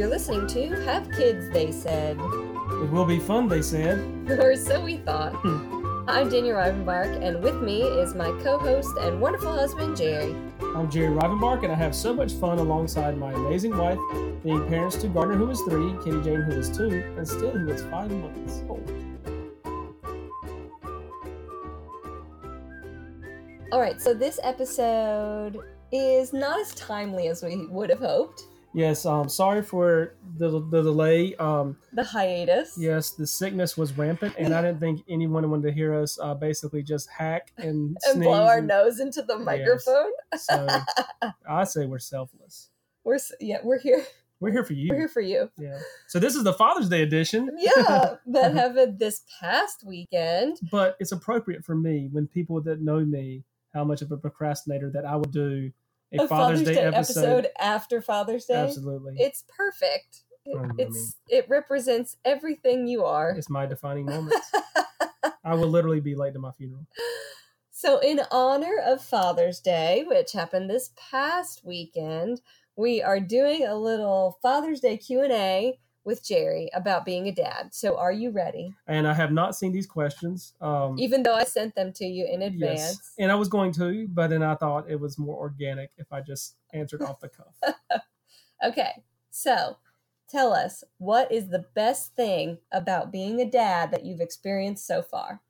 You're listening to Have Kids, They Said. It will be fun, they said. Or so we thought. Hmm. I'm Danielle Rivenbark, and with me is my co host and wonderful husband, Jerry. I'm Jerry Rivenbark, and I have so much fun alongside my amazing wife, being parents to Gardner, who is three, Katie Jane, who is two, and Steele who is five months old. All right, so this episode is not as timely as we would have hoped. Yes, um, sorry for the, the delay. Um, The hiatus. yes, the sickness was rampant, and I didn't think anyone wanted to hear us uh, basically just hack and, And blow our and- nose into the microphone. So I say we're selfless. We're yeah, we're here. We're here for you. We're here for you. Yeah. So this is the Father's Day edition. Yeah, that happened this past weekend. but it's appropriate for me when people that know me how much of a procrastinator that I would do a, A Father's, Day, episode. after Father's Day. Absolutely, It's perfect. It, Oh, I it's mean- it represents everything you are. it's my defining moments. I will literally be late to my funeral. So, in honor of Father's Day, which happened this past weekend, we are doing a little Father's Day Q and A with Jerry about being a dad. So, are you ready? And I have not seen these questions. Um, Even though I sent them to you in advance. yes, and I was going to, but then I thought it was more organic if I just answered off the cuff. Okay, so tell us what is the best thing about being a dad that you've experienced so far?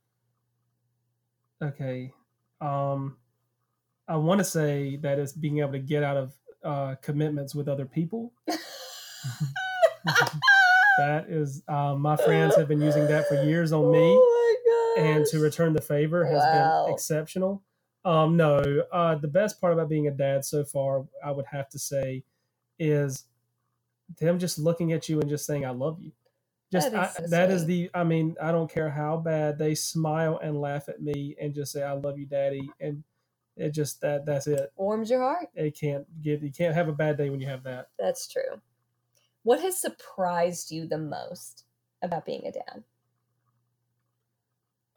Okay, um, I want to say that it's being able to get out of uh, commitments with other people. that is, um, my friends have been using that for years on me. Oh my god! and to return the favor has Wow. been exceptional. Um, no, uh, the best part about being a dad so far, I would have to say, is them just looking at you and just saying, "I love you." Just That I, so that is the. I mean, I don't care how bad they smile and laugh at me and just say, "I love you, Daddy," and it just that that's it. warms your heart. It can't get you can't have a bad day when you have that. That's true. What has surprised you the most about being a dad?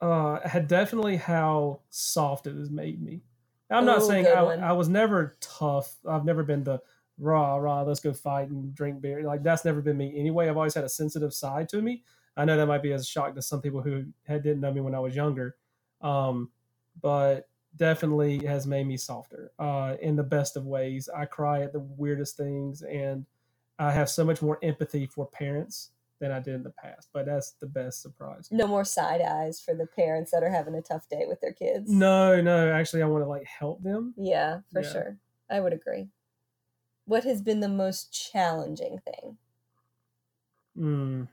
uh had definitely how soft it has made me. I'm not Ooh, saying I. I was never tough. I've never been the rah rah. Let's go fight and drink beer. Like that's never been me anyway. I've always had a sensitive side to me. I know that might be as a shock to some people who had didn't know me when I was younger, um, but definitely has made me softer uh, in the best of ways. I cry at the weirdest things, and I have so much more empathy for parents than I did in the past. But that's the best surprise. No more side eyes for the parents that are having a tough day with their kids. No, no. Actually, I want to like help them. Yeah, for Yeah. sure. I would agree. What has been the most challenging thing? Mm.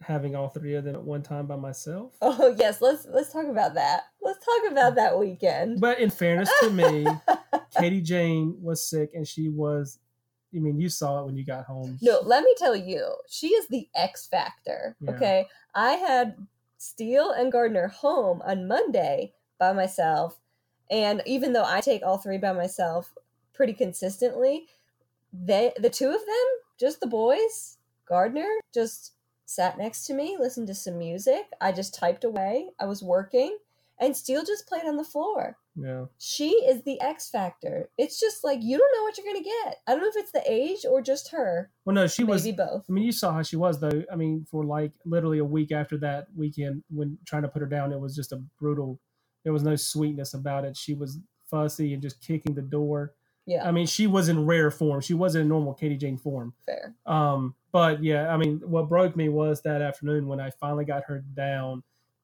Having all three of them at one time by myself. Oh yes, let's let's talk about that. Let's talk about that weekend. But in fairness to me, Katie Jane was sick, and she was. I mean, you saw it when you got home. No, let me tell you, she is the X factor. Yeah. Okay. I had Steele and Gardner home on Monday by myself. And even though I take all three by myself pretty consistently, they the two of them, just the boys, Gardner just sat next to me, listened to some music. I just typed away. I was working. And Steele just played on the floor. Yeah. She is the X factor. It's just like you don't know what you're gonna get. I don't know if it's the age or just her. Well, no, she was. Maybe both. I mean, you saw how she was, though. I mean, for like literally a week after that weekend, when trying to put her down, it was just a brutal. There was no sweetness about it. She was fussy and just kicking the door. Yeah, I mean, she was in rare form. She wasn't in normal Katie Jane form. fair. Um, but yeah, I mean, what broke me was that afternoon when I finally got her down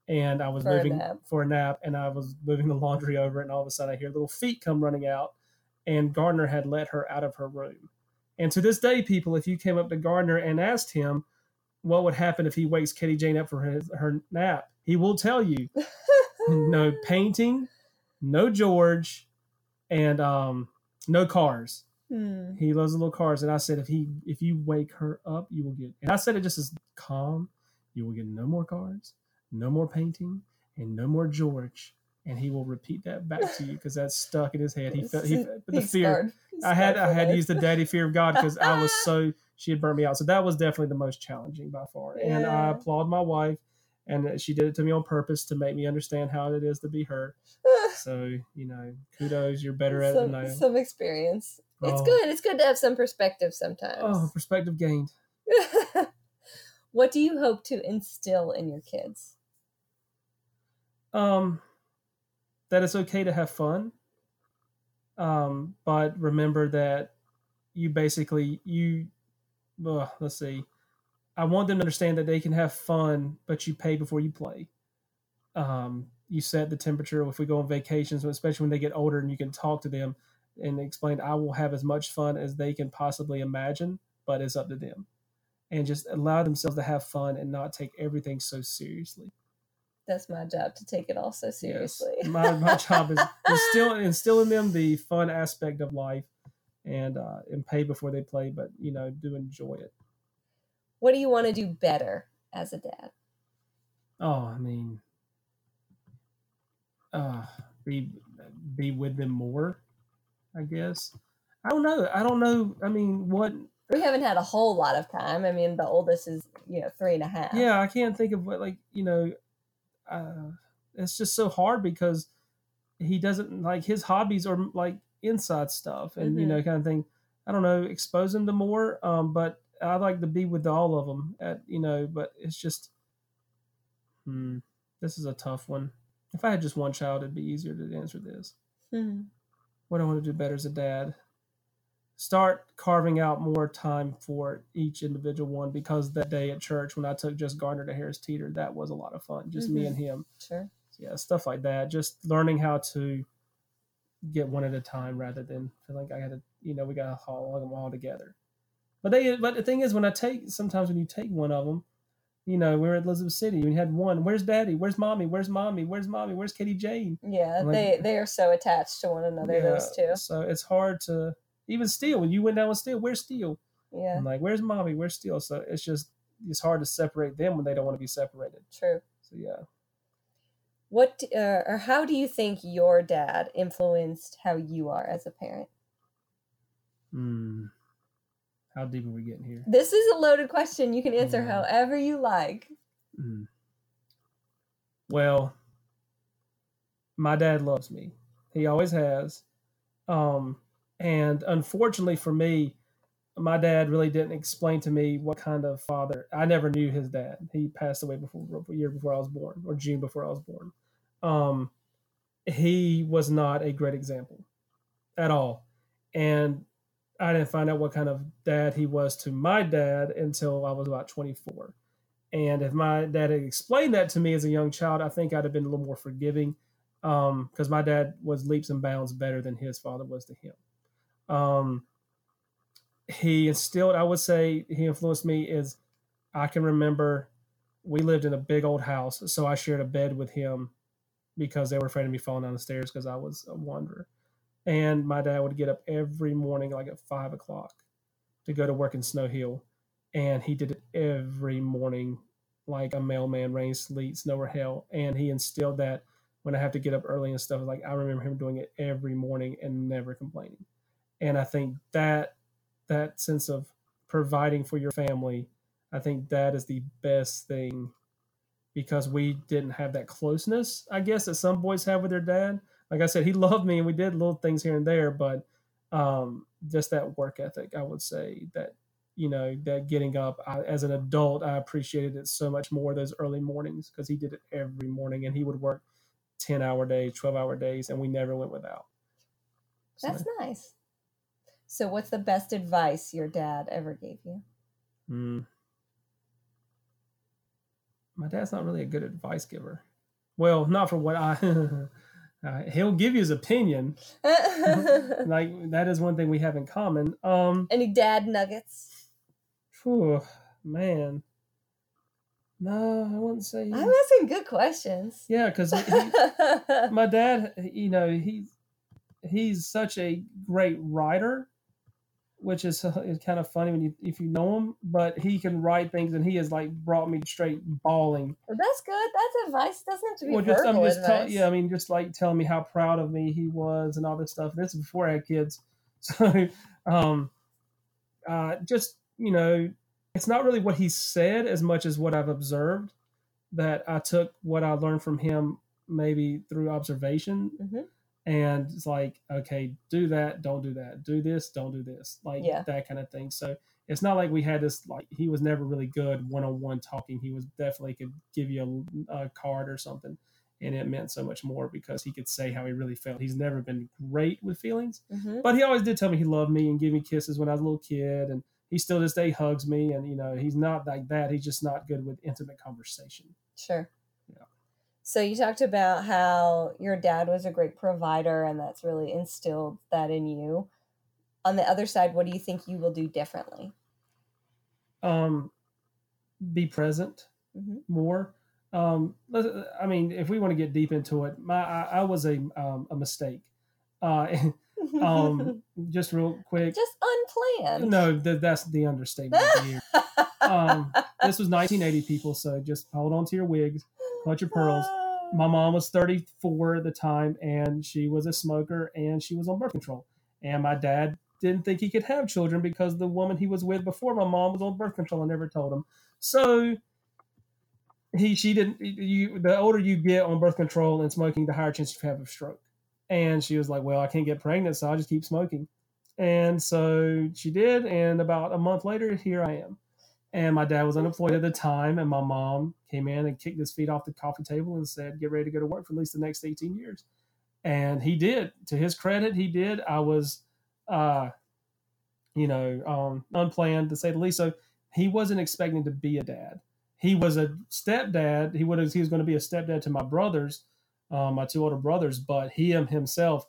and I was For moving nap. for a nap and I was moving the laundry over and all of a sudden I hear little feet come running out and Gardner had let her out of her room. And to this day, people, if you came up to Gardner and asked him what would happen if he wakes Katie Jane up for his, her nap, he will tell you no painting, no George, and um, no cars. Hmm. He loves the little cars, and I said, if he if you wake her up, you will get. And I said it just as calm. You will get no more cars, no more painting, and no more George. And he will repeat that back to you because that's stuck in his head. He felt he, the fear. I had I had to life. use the daddy fear of God because I was so she had burnt me out. So that was definitely the most challenging by far. And I Yeah. applaud my wife, and she did it to me on purpose to make me understand how it is to be her. So you know, kudos. You're better at it than I some, am. some experience. It's Oh. good. It's good to have some perspective sometimes. Oh, perspective gained. what do you hope to instill in your kids? Um, that it's okay to have fun. Um, but remember that you basically you, ugh, let's see. I want them to understand that they can have fun, but you pay before you play. Um, you set the temperature. If we go on vacations, especially when they get older, and you can talk to them and explain, I will have as much fun as they can possibly imagine, but it's up to them. And just allow themselves to have fun and not take everything so seriously. That's my job to take it all so Yes. seriously. My, my job is instill instill in them the fun aspect of life and uh, and pay before they play, but you know, do enjoy it. what do you want to do better as a dad? Oh, I mean, uh, be be with them more. I guess. I don't know. I don't know. I mean, what? We haven't had a whole lot of time. I mean, the oldest is, you know, three and a half. Yeah, I can't think of what like you know. Uh, it's just so hard because he doesn't like his hobbies are like inside stuff and you Mhm. know kind of thing. I don't know, expose him to more. Um, but I like to be with all of them. At you know, but it's just, hmm, this is a tough one. If I had just one child, it'd be easier to answer this. Mhm. What I want to do better as a dad? Start carving out more time for each individual one because that day at church when I took just Gardner to Harris Teeter, that was a lot of fun. Just me Mhm. and him. Sure. Yeah, stuff like that. Just learning how to get one at a time rather than feel like I got to, you know, we got to haul them all together. But they, but the thing is, when I take, sometimes when you take one of them, you know, we were at Elizabeth City, we had one. Where's Daddy? Where's Mommy? Where's Mommy? Where's Mommy? Where's Katie Jane? Yeah, Like- they they are so attached to one another. Those two. So it's hard to even Steele. When you went down with Steele, where's Steele? Yeah, I'm like, where's Mommy? Where's Steele? So it's just it's hard to separate them when they don't want to be separated. true. So yeah. What uh, or how do you think your dad influenced how you are as a parent? Hmm. How deep are we getting here? This is a loaded question. You can answer Yeah. however you like. Hmm. Well, my dad loves me. He always has. Um, and unfortunately for me, my dad really didn't explain to me what kind of father. I never knew his dad. He passed away before a year before I was born, or June before I was born. Um, he was not a great example at all, and I didn't find out what kind of dad he was to my dad until I was about 24. And if my dad had explained that to me as a young child, I think I'd have been a little more forgiving because my dad was leaps and bounds better than his father was to him. Um, he instilled, I would say, he influenced me. Is I can remember we lived in a big old house, so I shared a bed with him because they were afraid of me falling down the stairs because I was a wanderer. And my dad would get up every morning, like at five o'clock, to go to work in Snow Hill and he did it every morning like a mailman rain sleet snow or hell and he instilled that when i have to get up early and stuff like i remember him doing it every morning and never complaining and i think that that sense of providing for your family i think that is the best thing because we didn't have that closeness i guess that some boys have with their dad like i said he loved me and we did little things here and there but um just that work ethic i would say that you know that getting up I, as an adult i appreciated it so much more those early mornings because he did it every morning and he would work 10 hour days 12 hour days and we never went without So, That's nice. So, what's the best advice your dad ever gave you? mm. my dad's not really a good advice giver well not for what i uh, he'll give you his opinion like that is one thing we have in common um Any dad nuggets? phew, man no i wouldn't say I'm asking good questions. yeah because my dad you know he's he's such a great writer which is, is kind of funny when you if you know him but he can write things and he has like brought me straight bawling Well, that's good. That's advice. Doesn't have to be well just i'm just tell, yeah i mean just like telling me how proud of me he was and all this stuff this is before i had kids so um uh just you know it's not really what he said as much as what i've observed that i took what i learned from him maybe through observation Mhm. And it's like okay do that don't do that do this don't do this like Yeah. that kind of thing. So it's not like we had this like he was never really good one-on-one talking. He was definitely could give you a, a card or something and it meant so much more because he could say how he really felt. He's never been great with feelings hmm but he always did tell me he loved me and give me kisses when i was a little kid and he still to this day hugs me and you know he's not like that. He's just not good with intimate conversation. Sure. So you talked about how your dad was a great provider and that's really instilled that in you. On the other side, what do you think you will do differently? um be present Mhm. more um i mean if we want to get deep into it my i, I was a um, a mistake uh um just real quick Just unplanned. no th- that's the understatement of the year um this was 1980 people so just hold on to your wigs clutch your pearls. My mom was 34 at the time and she was a smoker and she was on birth control. And my dad didn't think he could have children because the woman he was with before my mom was on birth control and never told him. So he she didn't you the older you get on birth control and smoking the higher chance you have a stroke. And she was like well i can't get pregnant so i'll just keep smoking. And so she did and about a month later here i am and my dad was unemployed at the time, and my mom came in and kicked his feet off the coffee table and said, "Get ready to go to work for at least the next 18 years." And he did. To his credit, he did. I was, uh, you know, um, unplanned to say the least. So he wasn't expecting to be a dad. He was a stepdad. He would he was going to be a stepdad to my brothers, um, my two older brothers, but he him- himself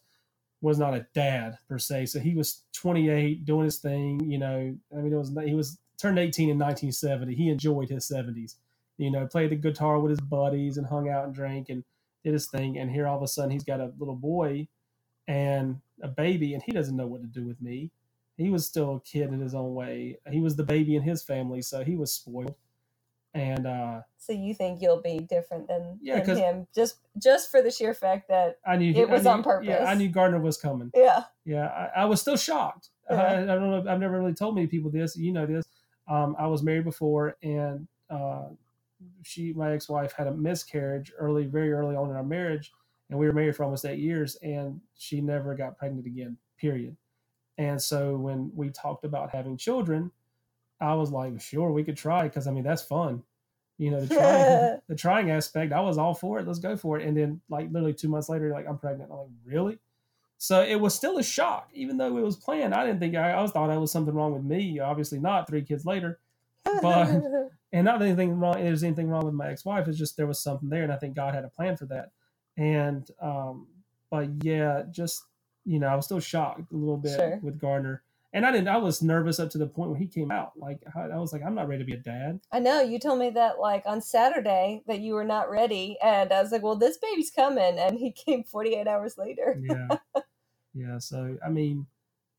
was not a dad per se. So he was 28, doing his thing. You know, I mean, it was he was turned 18 in 1970. He enjoyed his 70s. You know, played the guitar with his buddies and hung out and drank and did his thing. And here all of a sudden he's got a little boy and a baby, and he doesn't know what to do with me. He was still a kid in his own way. He was the baby in his family, so he was spoiled. And uh, So you think you'll be different than, Yeah, than him just just for the sheer fact that I knew It was knew- on Yeah, I knew Gardner was coming. yeah. Yeah, I, I was still shocked. I, I don't know. I've never really told many people this. You know this. Um, I was married before, and uh, she, my ex-wife, had a miscarriage early, very early on in our marriage, and we were married for almost eight years, and she never got pregnant again. Period. And so when we talked about having children, I was like, sure, we could try because I mean that's fun. You know, the trying, the trying aspect, I was all for it. Let's go for it. And then like literally two months later, like I'm pregnant. I'm like, really? So it was still a shock, even though it was planned. I didn't think I, I always thought there was something wrong with me. Obviously not. Three kids later, but- and not anything wrong. There's anything wrong with my ex-wife. It's just there was something there, and I think God had a plan for that. And um, but yeah, just you know, I was still shocked a little bit Sure. with Gardner, and I didn't. I was nervous up to the point when he came out. Like I, I was like, I'm not ready to be a dad. I know you told me that like on Saturday that you were not ready, and I was like, "Well, this baby's coming," and he came 48 hours later. yeah yeah so i mean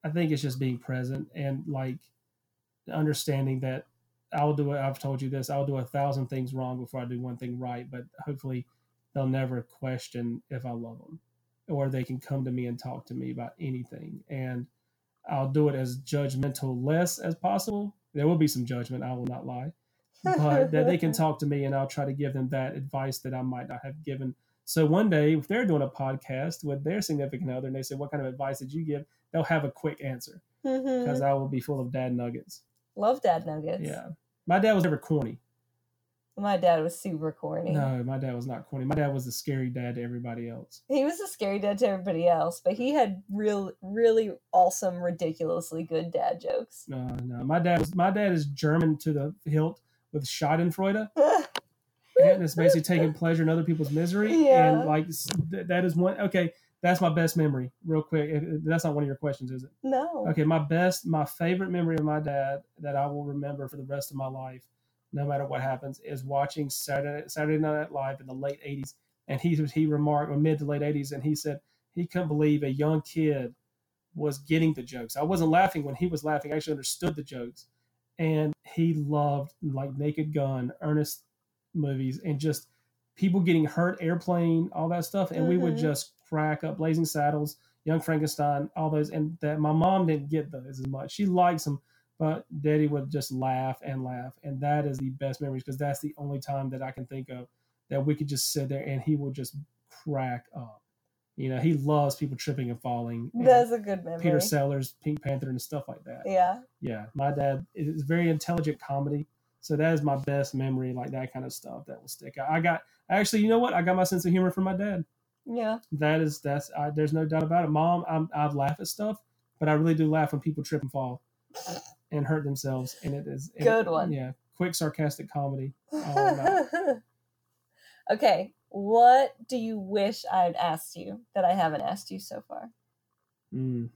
i think it's just being present and like understanding that i'll do it i've told you this i'll do a thousand things wrong before i do one thing right but hopefully they'll never question if i love them or they can come to me and talk to me about anything and i'll do it as judgmental less as possible there will be some judgment i will not lie but that they can talk to me and I'll try to give them that advice that I might not have given. So one day, if they're doing a podcast with their significant other and they say, What kind of advice did you give? They'll have a quick answer mm-hmm. because I will be full of dad nuggets. Love dad nuggets. Yeah. My dad was never corny. My dad was super corny. No, my dad was not corny. My dad was a scary dad to everybody else. He was a scary dad to everybody else, but he had real, really awesome, ridiculously good dad jokes. No, no. My dad was my dad is German to the hilt with Schadenfreude. and it's basically taking pleasure in other people's misery. Yeah. And like th- that is one. Okay, that's my best memory. Real quick, that's not one of your questions, is it? no. Okay, my best, my favorite memory of my dad that I will remember for the rest of my life, no matter what happens, is watching Saturday Saturday Night Live in the late '80s. And he he remarked, or mid to late '80s, and he said he couldn't believe a young kid was getting the jokes. I wasn't laughing when he was laughing. I actually understood the jokes, and he loved like Naked Gun, Ernest movies, and just people getting hurt, airplane, all that stuff, and we would Mhm. just crack up. Blazing Saddles, Young Frankenstein, all those, and that my mom didn't get those as much. She likes them, but Daddy would just laugh and laugh, and that is the best memories because that's the only time that I can think of that we could just sit there and he would just crack up. You know, he loves people tripping and falling. and That's a good memory. Peter Sellers, Pink Panther, and stuff like that. Yeah. Yeah, my dad is very intelligent comedy. So that is my best memory, like that kind of stuff that will stick. out. I got actually, you know what? I got my sense of humor from my dad. Yeah. That is that's I, there's no doubt about it. Mom, I'm, I laugh at stuff, but I really do laugh when people trip and fall and hurt themselves. And it is and- Good one. Yeah, quick sarcastic comedy. okay. What do you wish I'd asked you that I haven't asked you so far? Mm.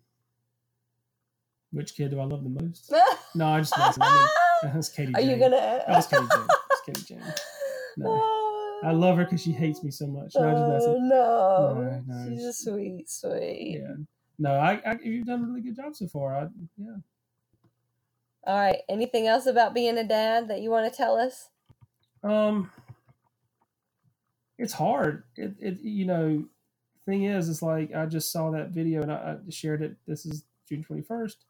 Which kid do I love the most? No, I just messing. I mean, that's Katie. Are you gonna? That was Katie Jane. That's Katie Jane. No. I love her because she hates me so much. No, just Oh no, No, no, she's a sweet, sweet. Yeah. No, I, I you've done a really good job so far. I, yeah. All right. Anything else about being a dad that you want to tell us? Um, it's hard. It, it you know, thing is, it's like I just saw that video and I, I shared it. This is June twenty first.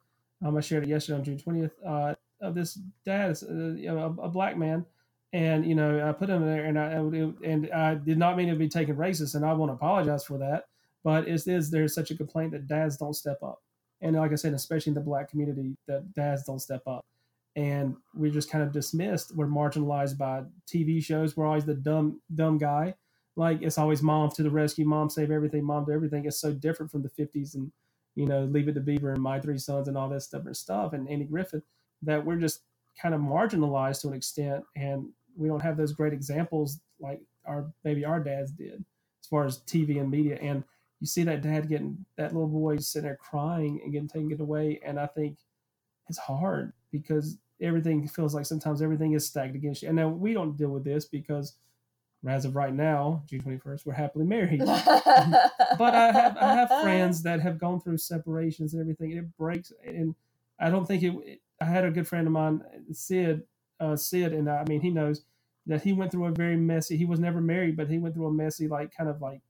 Um, I shared it yesterday on June twentieth. Uh, of this dad, uh, you know, a, a black man, and you know, I put him there, and I and I did not mean to be taken racist, and I want to apologize for that. But it is there's such a complaint that dads don't step up, and like I said, especially in the black community, that dads don't step up and we're just kind of dismissed. We're marginalized by TV shows. We're always the dumb dumb guy. Like it's always mom to the rescue, mom save everything, mom do everything. It's so different from the '50s and you know Leave It to Beaver and My Three Sons and all that different stuff and Andy Griffith that we're just kind of marginalized to an extent, and we don't have those great examples like our maybe our dads did as far as TV and media. And you see that dad getting that little boy sitting there crying and getting taken away, and I think it's hard because everything feels like sometimes everything is stacked against you. And now we don't deal with this because as of right now, June 21st, we're happily married. but I have I have friends that have gone through separations and everything, and it breaks. And I don't think it. it- I had a good friend of mine, Sid. Uh, Sid, and I mean he knows that he went through a very messy. He was never married, but he went through a messy, like kind of like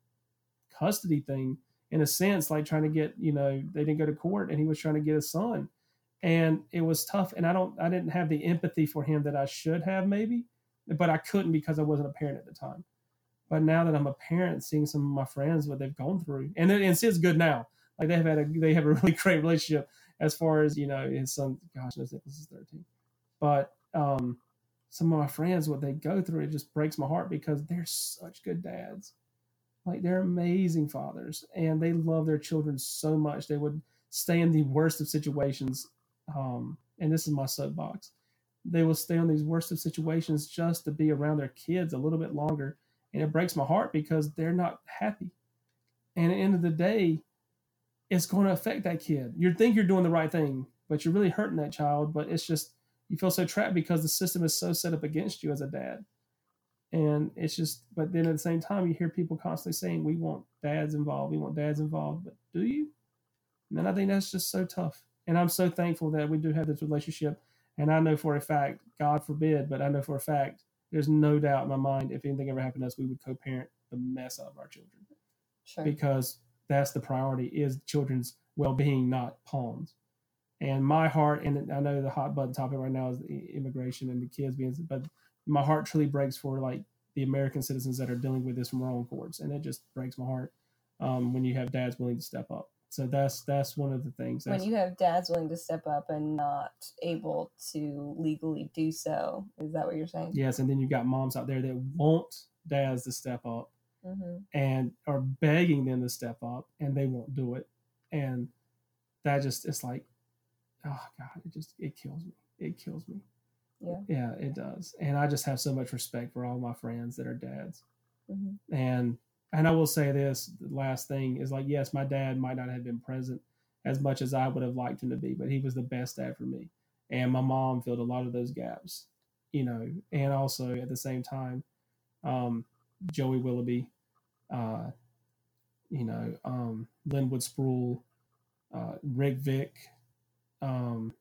custody thing in a sense, like trying to get you know they didn't go to court, and he was trying to get his son, and it was tough. And I don't I didn't have the empathy for him that I should have maybe, but I couldn't because I wasn't a parent at the time. But now that I'm a parent, seeing some of my friends what they've gone through, and and Sid's good now. Like they have had a they have a really great relationship as far as you know his son. Gosh, knows Nicholas is 13, but um, some of my friends what they go through it just breaks my heart because they're such good dads. Like they're amazing fathers, and they love their children so much. They would stay in the worst of situations. Um, and this is my soapbox. They will stay on these worst of situations just to be around their kids a little bit longer and it breaks my heart because they're not happy. And at the end of the day, it's going to affect that kid. You think you're doing the right thing, but you're really hurting that child. But it's just you feel so trapped because the system is so set up against you as a dad. And it's just, but then at the same time, you hear people constantly saying, "We want dads involved. We want dads involved." But do you? And I think that's just so tough. And I'm so thankful that we do have this relationship. And I know for a fact, God forbid, but I know for a fact there's no doubt in my mind if anything ever happened to us, we would co-parent the mess out of our children Sure. because that's the priority is children's well-being, not pawns. And my heart, and I know the hot button topic right now is the immigration and the kids being, but my heart truly breaks for like the American citizens that are dealing with this from our own courts, and it just breaks my heart um, when you have dads willing to step up. So that's that's one of the things. when you have dads willing to step up and not able to legally do so, is that what you're saying? yes, and then you've got moms out there that want dads to step up hmm and are begging them to step up and they won't do it. And that just it's like oh god it just it kills me. It kills me. Yeah. yeah it does. And i just have so much respect for all my friends that are dads. Hmm and and i will say this the last thing is like yes my dad might not have been present as much as i would have liked him to be but he was the best dad for me. And my mom filled a lot of those gaps you know. And also at the same time um joey willoughby uh you know um linwood sproul uh rick vick um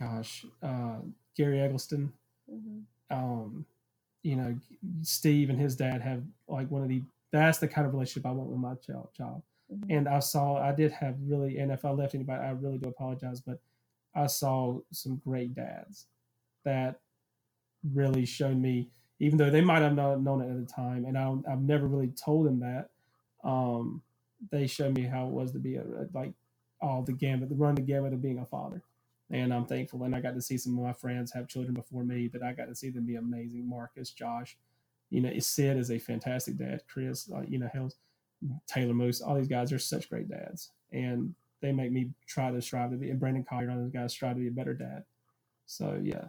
gosh uh gary eggleston hmm um, you know, Steve and his dad have like one of the that's the kind of relationship I want with my child. child. Mhm. And I saw I did have really, and if I left anybody, I really do apologize, but I saw some great dads that really showed me, even though they might have not known it at the time, and I, I've never really told them that. um, they showed me how it was to be a, a like all the gamut, the run the gamut of being a father. And I'm thankful, and I got to see some of my friends have children before me, but I got to see them be amazing. Marcus, Josh, you know, Sid is a fantastic dad. Chris, uh, you know, hell's Taylor Moose, all these guys are such great dads, and they make me try to strive to be. And Brandon Collier, all those guys strive to be a better dad. So yeah,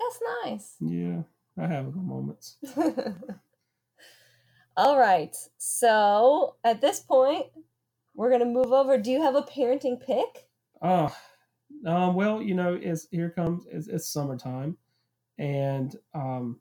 That's nice. yeah, I have a couple moments. All right. So at this point, we're gonna move over. Do you have a parenting pick? Oh, um, well, you know, it's here comes it's, it's summertime, and um,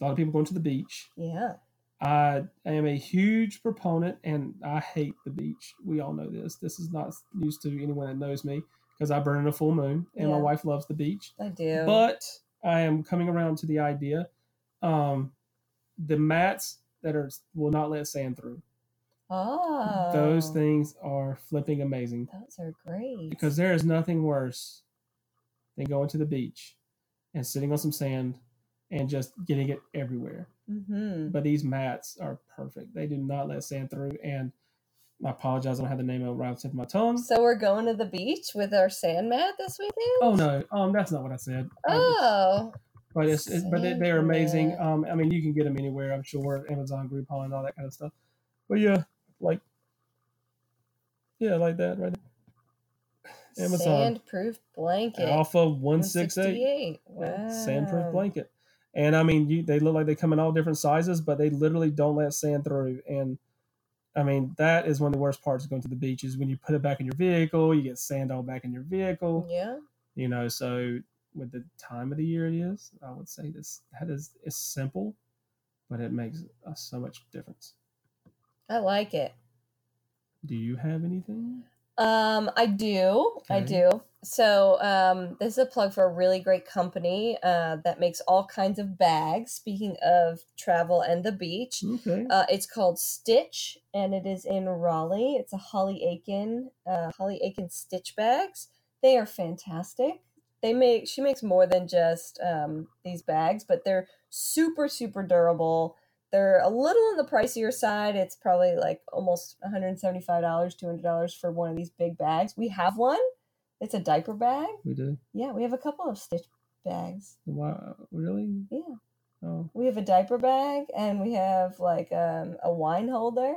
a lot of people going to the beach. Yeah. I am a huge proponent, and I hate the beach. We all know this. This is not news to anyone that knows me because I burn in a full moon, and my wife loves the beach. I do. But I am coming around to the idea, um, the mats that are will not let sand through. oh, Those things are flipping amazing Those are great. because there is nothing worse than going to the beach and sitting on some sand and just getting it everywhere. hmm But these mats are perfect. They do not let sand through. And I apologize, I don't have the name of right off the tip of my tongue. So we're going to the beach with our sand mat this weekend. Oh no, um, that's not what I said. Oh, but it's, it's but they, they're amazing. mat. Um, I mean, you can get them anywhere. I'm sure Amazon, Groupon, and all that kind of stuff. But yeah, like yeah, like that right there. Amazon sandproof blanket. Alpha one six eight. 168. Wow. sandproof blanket. And I mean, you, they look like they come in all different sizes, but they literally don't let sand through. And I mean, that is one of the worst parts of going to the beach is when you put it back in your vehicle, you get sand all back in your vehicle. Yeah. You know, so with the time of the year it is, I would say this that is it's simple, but it makes uh, so much difference. I like it. Do you have anything? Um, I do. I do. So, um, this is a plug for a really great company uh, that makes all kinds of bags. Speaking of travel and the beach, Okay. uh, it's called Stitch, and it is in Raleigh. It's a Holly Aiken, uh, Holly Aiken Stitch bags. They are fantastic. They make she makes more than just um, these bags, but they're super super durable. They're a little on the pricier side. It's probably like almost $175, $200 for one of these big bags. We have one. It's a diaper bag. we do. Yeah, we have a couple of Stitch bags. Wow, really? Yeah. Oh, We have a diaper bag and we have like um, a wine holder.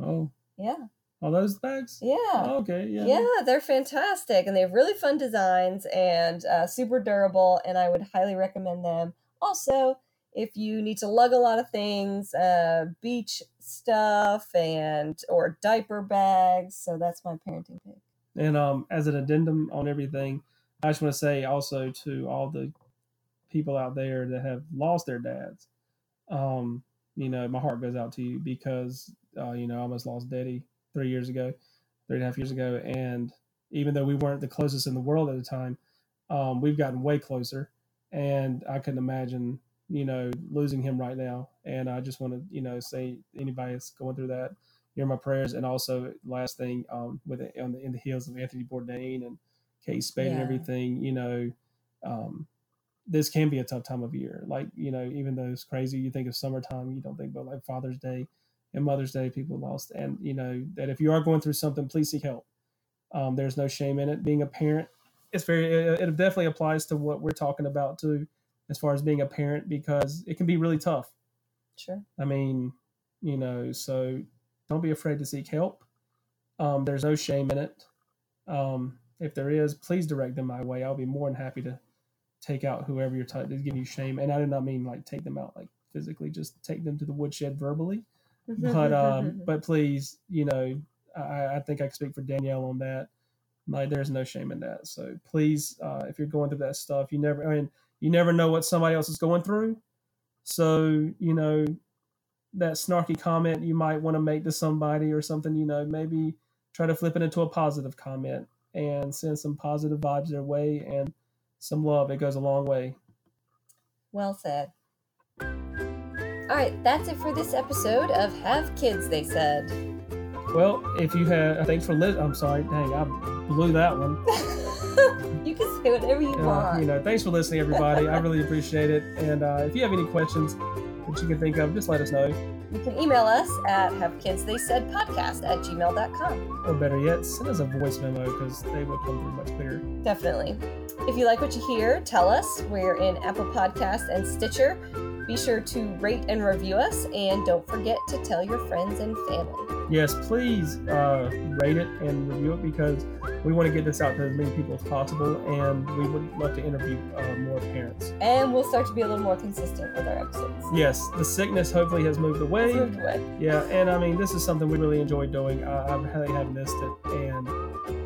oh, Yeah. all those bags? Yeah. Oh, okay, yeah. Yeah, they're fantastic and they have really fun designs and uh, super durable, and I would highly recommend them. Also, if you need to lug a lot of things, uh, beach stuff and or diaper bags, so that's my parenting pick. And um, as an addendum on everything, I just want to say also to all the people out there that have lost their dads, um, you know, my heart goes out to you because, uh, you know, I almost lost Daddy three years ago, three and a half years ago. And even though we weren't the closest in the world at the time, um, we've gotten way closer. And I couldn't imagine, you know, losing him right now. And I just want to, you know, say anybody that's going through that, hear my prayers. And also, last thing, um, with it on the in the heels of Anthony Bourdain and Kate Spade and everything, you know, um, this can be a tough time of year. Like, you know, even though it's crazy, you think of summertime, you don't think about like Father's Day and Mother's Day, people lost. And, you know, that if you are going through something, please seek help. Um, there's no shame in it. Being a parent, it's very, it, it definitely applies to what we're talking about too, as far as being a parent, because it can be really tough. Sure. I mean, you know, so don't be afraid to seek help. Um, there's no shame in it. Um, if there is, please direct them my way. I'll be more than happy to take out whoever you're t- is giving you shame. And I do not mean like take them out like physically, just take them to the woodshed verbally. But um, but please, you know, I, I think I can speak for Danielle on that. Like, there's no shame in that. So please, uh, if you're going through that stuff, you never, I mean, you never know what somebody else is going through. So you know, that snarky comment you might want to make to somebody or something, you know, maybe try to flip it into a positive comment and send some positive vibes their way and some love. It goes a long way. well said. All right, that's it for this episode of Have Kids, They Said. Well, if you have, thanks for listening. I'm sorry, dang, I blew that one. you can say whatever you Uh, want. you know, thanks for listening, everybody. I really appreciate it. And uh, if you have any questions, that you can think of, just let us know. You can email us at havekidstheysaidpodcast at gmail.com. Or better yet, send us a voice memo because they would come through much clearer. Definitely. If you like what you hear, tell us. We're in Apple Podcast and Stitcher. Be sure to rate and review us, and don't forget to tell your friends and family. Yes, please uh, rate it and review it because we want to get this out to as many people as possible, and we would love to interview uh, more parents. And we'll start to be a little more consistent with our episodes. Yes, the sickness hopefully has moved away. It's moved away. Yeah, and I mean, this is something we really enjoy doing. Uh, I really have missed it, and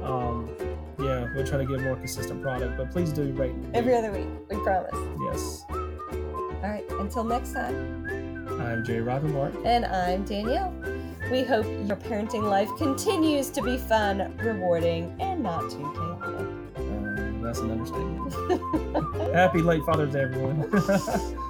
um, yeah, we'll try to get a more consistent product. But please do rate. Every other week, we promise. Yes, All right, until next time. I'm Jay Rivenbark. And I'm Danielle. We hope your parenting life continues to be fun, rewarding, and not too chaotic. Uh, that's an understatement. Happy late Father's Day, everyone.